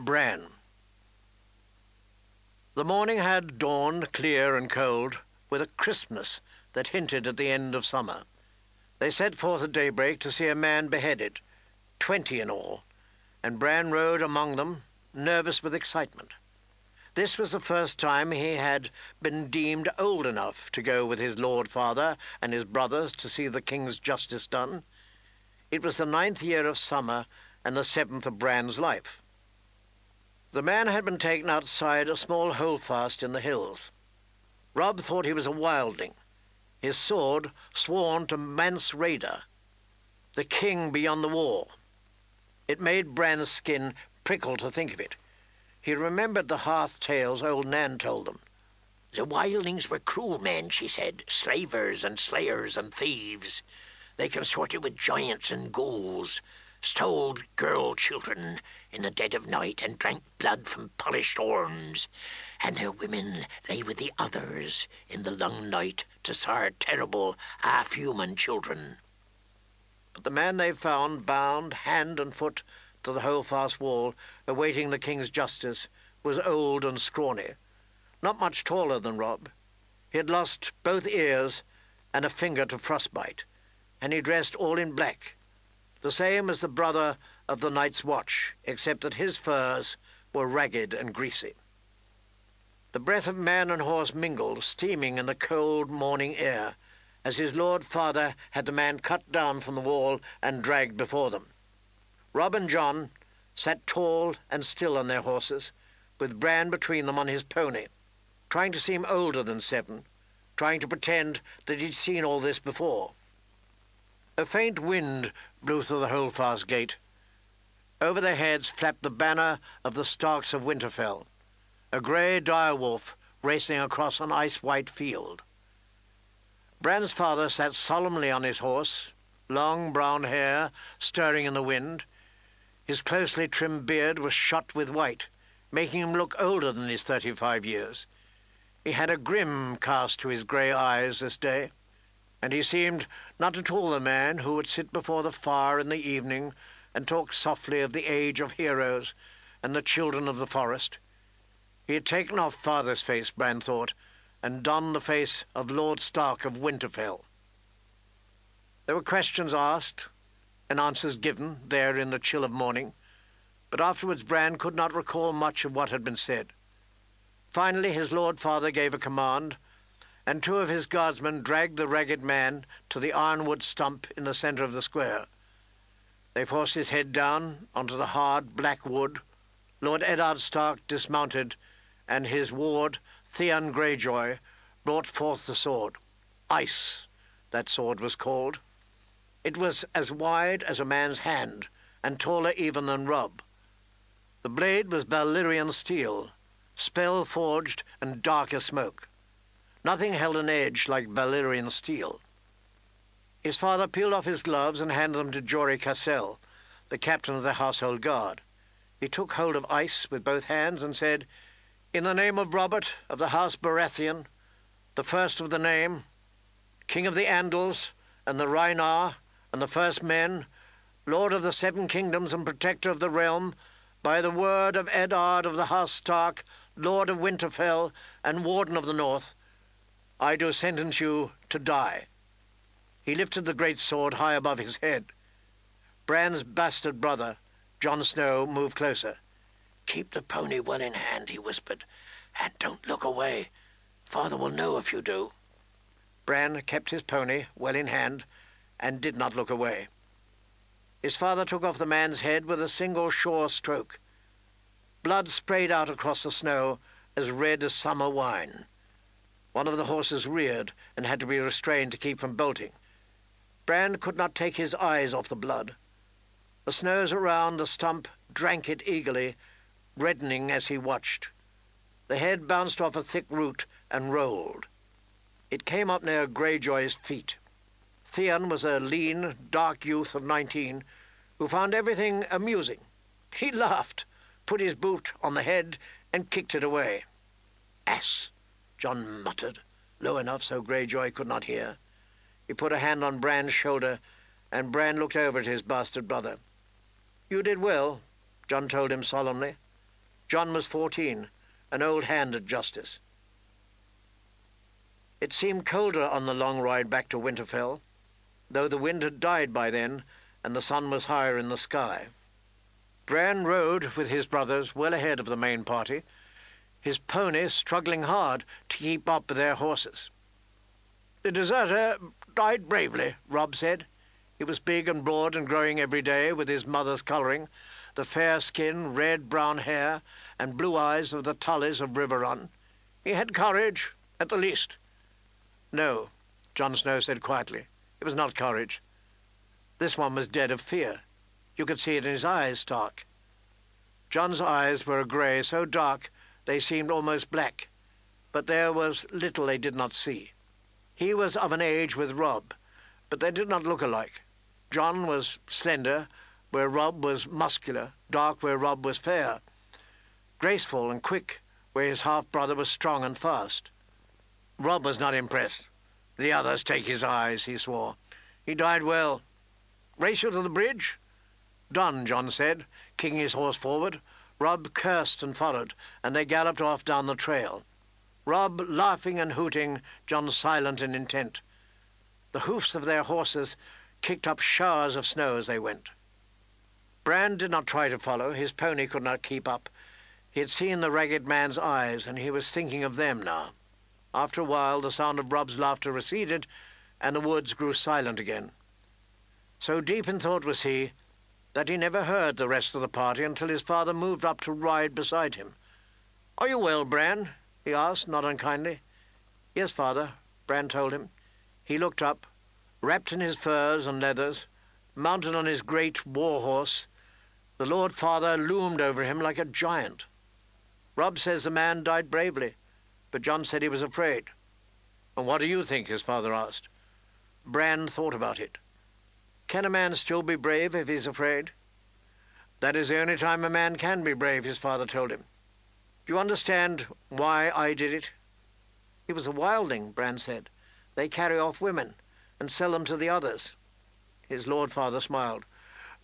Bran. The morning had dawned clear and cold, with a crispness that hinted at the end of summer. They set forth at daybreak to see a man beheaded, twenty in all, and Bran rode among them, nervous with excitement. This was the first time he had been deemed old enough to go with his lord father and his brothers to see the king's justice done. It was the ninth year of summer and the seventh of Bran's life. The man had been taken outside a small holdfast in the hills. Robb thought he was a wildling, his sword sworn to Mance Rayder, the king beyond the wall. It made Bran's skin prickle to think of it. He remembered the hearth tales old Nan told them. The wildlings were cruel men, she said, slavers and slayers and thieves. They consorted with giants and ghouls, stole girl children in the dead of night and drank blood from polished horns, and their women lay with the others in the long night to sire terrible half-human children. But the man they found bound hand and foot to the holdfast wall, awaiting the king's justice, was old and scrawny, not much taller than Robb. He had lost both ears and a finger to frostbite, and he dressed all in black, the same as the brother of the Night's Watch, except that his furs were ragged and greasy. The breath of man and horse mingled, steaming in the cold morning air, as his lord father had the man cut down from the wall and dragged before them. Robb and Jon sat tall and still on their horses, with Bran between them on his pony, trying to seem older than seven, trying to pretend that he'd seen all this before. A faint wind blew through the holdfast gate. Over their heads flapped the banner of the Starks of Winterfell, a grey direwolf racing across an ice-white field. Bran's father sat solemnly on his horse, long brown hair stirring in the wind. His closely trimmed beard was shot with white, making him look older than his thirty-five years. He had a grim cast to his grey eyes this day and he seemed not at all the man who would sit before the fire in the evening and talk softly of the age of heroes and the children of the forest. He had taken off father's face, Bran thought, and donned the face of Lord Stark of Winterfell. There were questions asked and answers given there in the chill of morning, but afterwards Bran could not recall much of what had been said. Finally his lord father gave a command, and two of his guardsmen dragged the ragged man to the ironwood stump in the centre of the square. They forced his head down onto the hard black wood. Lord Eddard Stark dismounted, and his ward, Theon Greyjoy, brought forth the sword. Ice, that sword was called. It was as wide as a man's hand, and taller even than Robb. The blade was Valyrian steel, spell forged and dark as smoke. Nothing held an edge like Valyrian steel. His father peeled off his gloves and handed them to Jory Cassel, the captain of the household guard. He took hold of ice with both hands and said, In the name of Robert of the House Baratheon, the first of the name, King of the Andals and the Rhoynar and the First Men, Lord of the Seven Kingdoms and Protector of the Realm, by the word of Eddard of the House Stark, Lord of Winterfell and Warden of the North, I do sentence you to die. He lifted the great sword high above his head. Bran's bastard brother, Jon Snow, moved closer. Keep the pony well in hand, he whispered, and don't look away. Father will know if you do. Bran kept his pony well in hand and did not look away. His father took off the man's head with a single sure stroke. Blood sprayed out across the snow as red as summer wine. One of the horses reared and had to be restrained to keep from bolting. Bran could not take his eyes off the blood. The snows around the stump drank it eagerly, reddening as he watched. The head bounced off a thick root and rolled. It came up near Greyjoy's feet. Theon was a lean, dark youth of nineteen who found everything amusing. He laughed, put his boot on the head, and kicked it away. Ass! Jon muttered, low enough so Greyjoy could not hear. He put a hand on Bran's shoulder, and Bran looked over at his bastard brother. You did well, Jon told him solemnly. Jon was fourteen, an old hand at justice. It seemed colder on the long ride back to Winterfell, though the wind had died by then and the sun was higher in the sky. Bran rode with his brothers well ahead of the main party, his pony struggling hard to keep up with their horses. The deserter died bravely, Robb said. He was big and broad and growing every day with his mother's colouring, the fair skin, red-brown hair, and blue eyes of the Tullys of Riverrun. He had courage, at the least. No, Jon Snow said quietly. It was not courage. This one was dead of fear. You could see it in his eyes, Stark. Jon's eyes were a grey so dark they seemed almost black, but there was little they did not see. He was of an age with Robb, but they did not look alike. Jon was slender, where Robb was muscular, dark where Robb was fair, graceful and quick where his half-brother was strong and fast. Robb was not impressed. The others take his eyes, he swore. He died well. Race you to the bridge? Done, Jon said, kicking his horse forward. Robb cursed and followed, and they galloped off down the trail. Robb laughing and hooting, Jon silent and intent. The hoofs of their horses kicked up showers of snow as they went. Bran did not try to follow. His pony could not keep up. He had seen the ragged man's eyes, and he was thinking of them now. After a while, the sound of Robb's laughter receded, and the woods grew silent again. So deep in thought was he that he never heard the rest of the party until his father moved up to ride beside him. Are you well, Bran? he asked, not unkindly. Yes, father, Bran told him. He looked up, wrapped in his furs and leathers, mounted on his great war horse. The Lord Father loomed over him like a giant. Robb says the man died bravely, but Jon said he was afraid. And what do you think? his father asked. Bran thought about it. Can a man still be brave if he's afraid? That is the only time a man can be brave, his father told him. Do you understand why I did it? He was a wildling, Bran said. They carry off women and sell them to the others. His lord father smiled.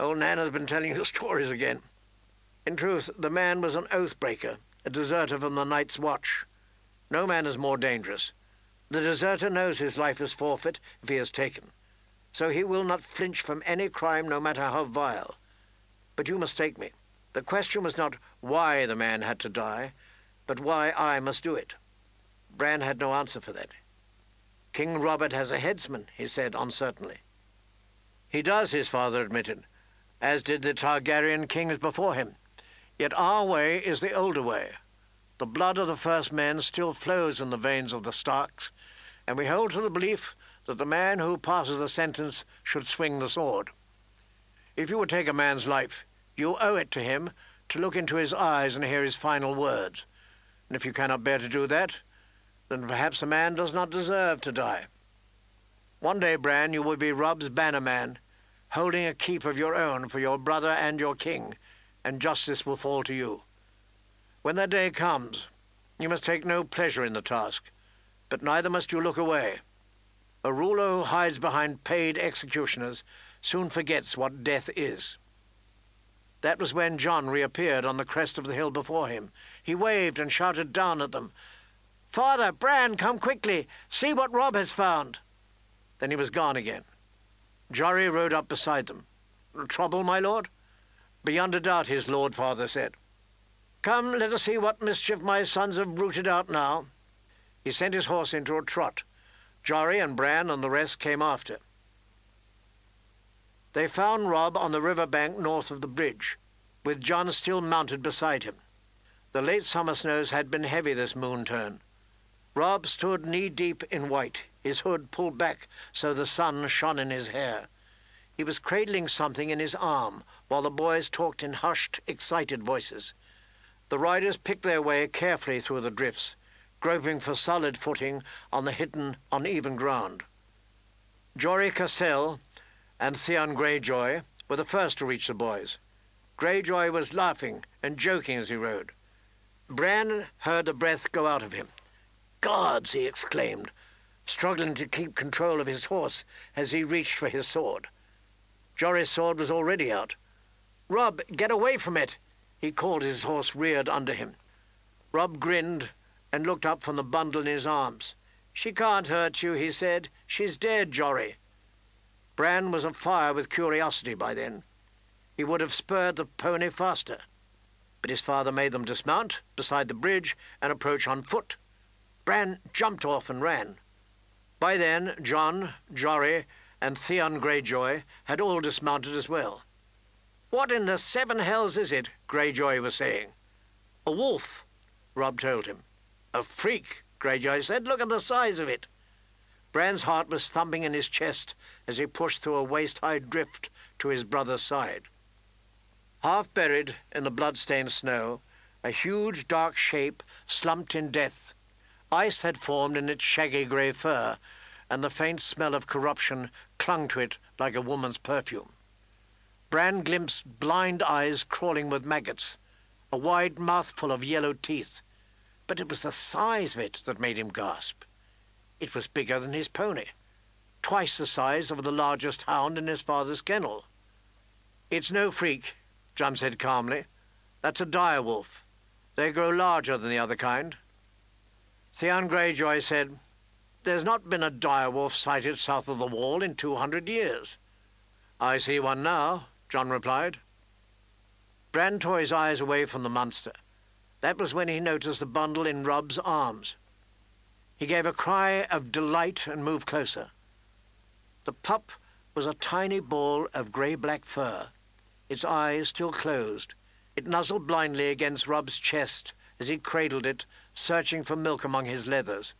Old Nan has been telling you stories again. In truth, the man was an oath-breaker, a deserter from the Night's Watch. No man is more dangerous. The deserter knows his life is forfeit if he is taken so he will not flinch from any crime no matter how vile. But you mistake me. The question was not why the man had to die, but why I must do it. Bran had no answer for that. King Robert has a headsman, he said uncertainly. He does, his father admitted, as did the Targaryen kings before him. Yet our way is the older way. The blood of the first men still flows in the veins of the Starks, and we hold to the belief that the man who passes the sentence should swing the sword. If you would take a man's life, you owe it to him to look into his eyes and hear his final words. And if you cannot bear to do that, then perhaps a man does not deserve to die. One day, Bran, you will be Robb's bannerman, holding a keep of your own for your brother and your king, and justice will fall to you. When that day comes, you must take no pleasure in the task, but neither must you look away. A ruler who hides behind paid executioners soon forgets what death is. That was when Jon reappeared on the crest of the hill before him. He waved and shouted down at them, Father, Bran, come quickly! See what Robb has found! Then he was gone again. Jory rode up beside them. Trouble, my lord? Beyond a doubt, his lord father said. Come, let us see what mischief my sons have rooted out now. He sent his horse into a trot. Jory and Bran and the rest came after. They found Robb on the river bank north of the bridge, with Jon still mounted beside him. The late summer snows had been heavy this moon turn. Robb stood knee-deep in white, his hood pulled back so the sun shone in his hair. He was cradling something in his arm, while the boys talked in hushed, excited voices. The riders picked their way carefully through the drifts, groping for solid footing on the hidden, uneven ground. Jory Cassel and Theon Greyjoy were the first to reach the boys. Greyjoy was laughing and joking as he rode. Bran heard the breath go out of him. Guards, he exclaimed, struggling to keep control of his horse as he reached for his sword. Jory's sword was already out. Robb, get away from it! He called his horse reared under him. Robb grinned and looked up from the bundle in his arms. She can't hurt you, he said. She's dead, Jory. Bran was afire with curiosity by then. He would have spurred the pony faster. But his father made them dismount beside the bridge and approach on foot. Bran jumped off and ran. By then, Jon, Jory, and Theon Greyjoy had all dismounted as well. What in the seven hells is it? Greyjoy was saying. A wolf, Robb told him. A freak, Greyjoy said. Look at the size of it. Bran's heart was thumping in his chest as he pushed through a waist-high drift to his brother's side. Half buried in the blood-stained snow, a huge dark shape slumped in death. Ice had formed in its shaggy grey fur, and the faint smell of corruption clung to it like a woman's perfume. Bran glimpsed blind eyes crawling with maggots, a wide mouthful of yellow teeth, but it was the size of it that made him gasp. It was bigger than his pony, twice the size of the largest hound in his father's kennel. It's no freak, Jon said calmly. That's a dire wolf. They grow larger than the other kind. Theon Greyjoy said, There's not been a dire wolf sighted south of the wall in two hundred years. I see one now, Jon replied. Bran tore his eyes away from the monster. That was when he noticed the bundle in Robb's arms. He gave a cry of delight and moved closer. The pup was a tiny ball of grey-black fur, its eyes still closed. It nuzzled blindly against Robb's chest as he cradled it, searching for milk among his leathers,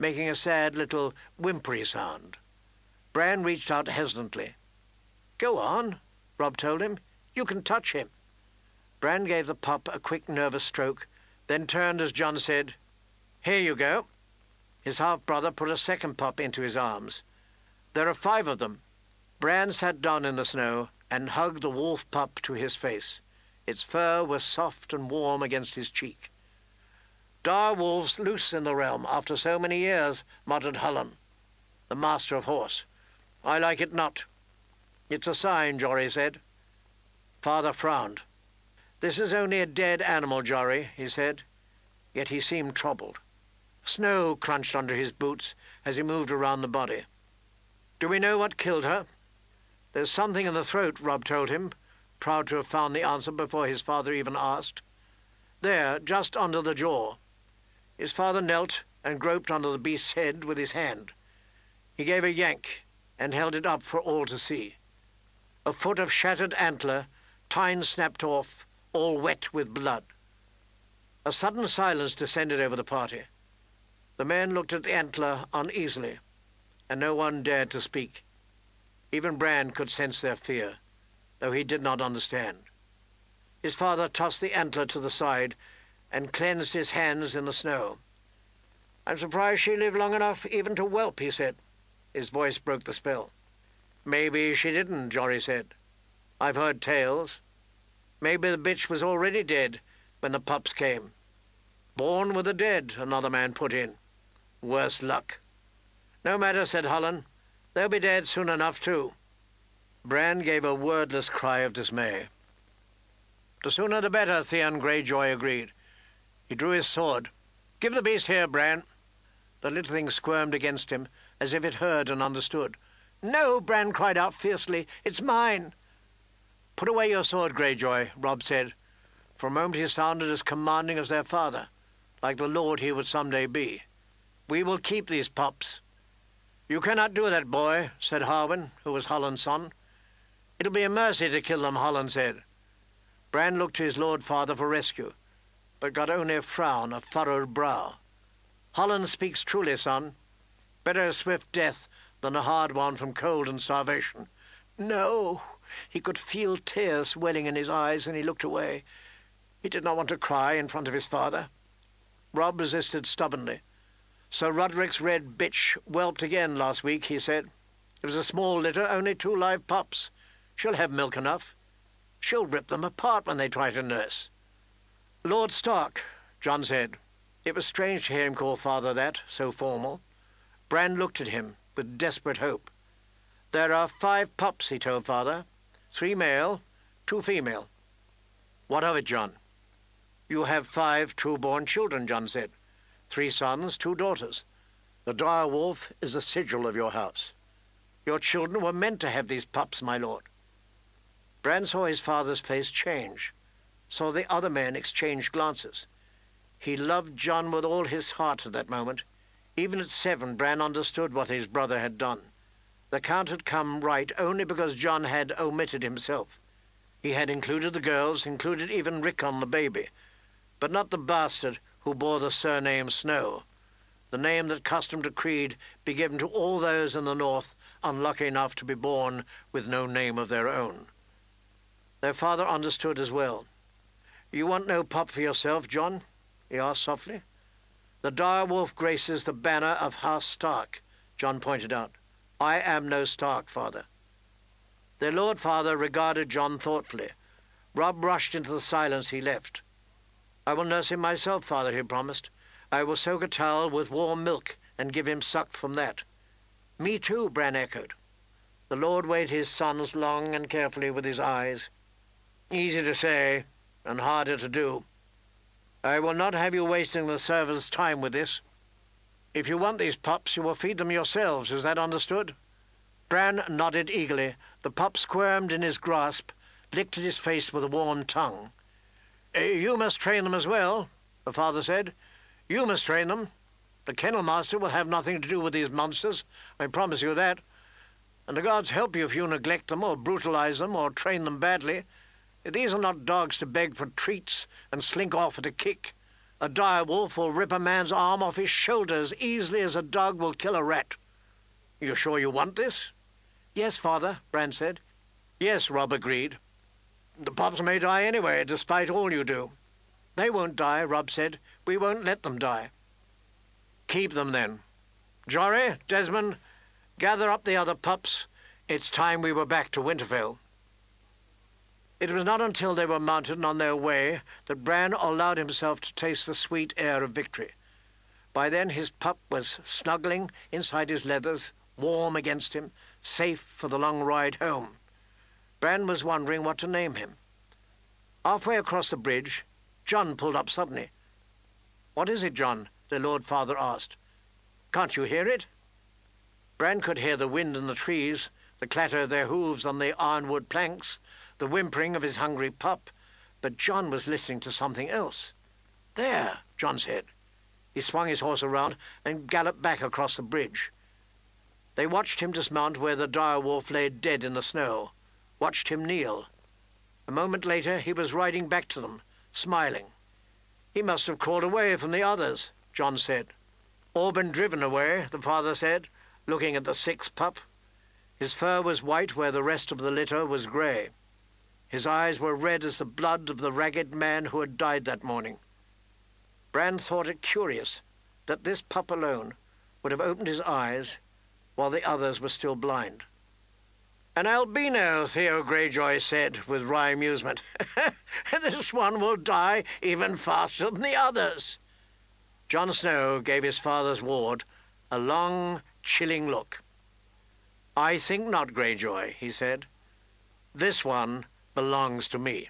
making a sad little whimpery sound. Bran reached out hesitantly. Go on, Robb told him. You can touch him. Bran gave the pup a quick, nervous stroke, then turned as Jon said, Here you go. His half-brother put a second pup into his arms. There are five of them. Bran sat down in the snow and hugged the wolf pup to his face. Its fur was soft and warm against his cheek. Dire wolves loose in the realm after so many years, muttered Hullen, the master of horse. I like it not. It's a sign, Jory said. Father frowned. This is only a dead animal, Jory, he said. Yet he seemed troubled. Snow crunched under his boots as he moved around the body. Do we know what killed her? There's something in the throat, Robb told him, proud to have found the answer before his father even asked. There, just under the jaw. His father knelt and groped under the beast's head with his hand. He gave a yank and held it up for all to see. A foot of shattered antler, tine snapped off, all wet with blood. A sudden silence descended over the party. The men looked at the antler uneasily, and no one dared to speak. Even Bran could sense their fear, though he did not understand. His father tossed the antler to the side and cleansed his hands in the snow. I'm surprised she lived long enough even to whelp, he said. His voice broke the spell. Maybe she didn't, Jory said. I've heard tales. Maybe the bitch was already dead when the pups came. Born with the dead, another man put in. Worse luck. No matter, said Hullen. They'll be dead soon enough, too. Bran gave a wordless cry of dismay. The sooner the better, Theon Greyjoy agreed. He drew his sword. Give the beast here, Bran. The little thing squirmed against him, as if it heard and understood. No, Bran cried out fiercely. It's mine. Put away your sword, Greyjoy, Robb said. For a moment he sounded as commanding as their father, like the lord he would some day be. We will keep these pups. You cannot do that, boy, said Harwin, who was Hullen's son. It'll be a mercy to kill them, Hullen said. Bran looked to his lord father for rescue, but got only a frown, a furrowed brow. Holland speaks truly, son. Better a swift death than a hard one from cold and starvation. No, he could feel tears welling in his eyes, and he looked away. He did not want to cry in front of his father. Robb resisted stubbornly. Sir Roderick's red bitch whelped again last week, he said. It was a small litter, only two live pups. She'll have milk enough. She'll rip them apart when they try to nurse. Lord Stark, Jon said. It was strange to hear him call father that, so formal. Bran looked at him with desperate hope. There are five pups, he told father. Three male, two female. What of it, Jon? You have five true-born children, Jon said. Three sons, two daughters. The dire wolf is a sigil of your house. Your children were meant to have these pups, my lord. Bran saw his father's face change, saw the other men exchange glances. He loved Jon with all his heart at that moment. Even at seven, Bran understood what his brother had done. The count had come right only because Jon had omitted himself. He had included the girls, included even Rickon the baby, but not the bastard who bore the surname Snow, the name that custom decreed be given to all those in the north unlucky enough to be born with no name of their own. Their father understood as well. You want no pup for yourself, Jon? he asked softly. The dire wolf graces the banner of House Stark, Jon pointed out. I am no Stark, father. Their Lord Father regarded Jon thoughtfully. Robb rushed into the silence he left. I will nurse him myself, father, he promised. I will soak a towel with warm milk and give him suck from that. Me too, Bran echoed. The Lord weighed his sons long and carefully with his eyes. Easy to say, and harder to do. I will not have you wasting the servants' time with this. If you want these pups, you will feed them yourselves. Is that understood? Bran nodded eagerly. The pup squirmed in his grasp, licked at his face with a warm tongue. Eh, you must train them as well, the father said. You must train them. The kennel master will have nothing to do with these monsters, I promise you that. And the gods help you if you neglect them or brutalize them or train them badly. These are not dogs to beg for treats and slink off at a kick. A dire wolf will rip a man's arm off his shoulder as easily as a dog will kill a rat. You sure you want this? Yes, father, Bran said. Yes, Robb agreed. The pups may die anyway, despite all you do. They won't die, Robb said. We won't let them die. Keep them then. Jory, Desmond, gather up the other pups. It's time we were back to Winterfell. It was not until they were mounted and on their way that Bran allowed himself to taste the sweet air of victory. By then his pup was snuggling inside his leathers, warm against him, safe for the long ride home. Bran was wondering what to name him. Halfway across the bridge, Jon pulled up suddenly. What is it, Jon? the Lord Father asked. Can't you hear it? Bran could hear the wind in the trees, the clatter of their hooves on the ironwood planks, the whimpering of his hungry pup, but Jon was listening to something else. There, Jon said. He swung his horse around and galloped back across the bridge. They watched him dismount where the dire wolf lay dead in the snow, watched him kneel. A moment later he was riding back to them, smiling. He must have crawled away from the others, Jon said. Or been driven away, the father said, looking at the sixth pup. His fur was white where the rest of the litter was grey. His eyes were red as the blood of the ragged man who had died that morning. Bran thought it curious that this pup alone would have opened his eyes while the others were still blind. An albino, Theon Greyjoy said with wry amusement. this one will die even faster than the others. Jon Snow gave his father's ward a long, chilling look. I think not, Greyjoy, he said. This one belongs to me.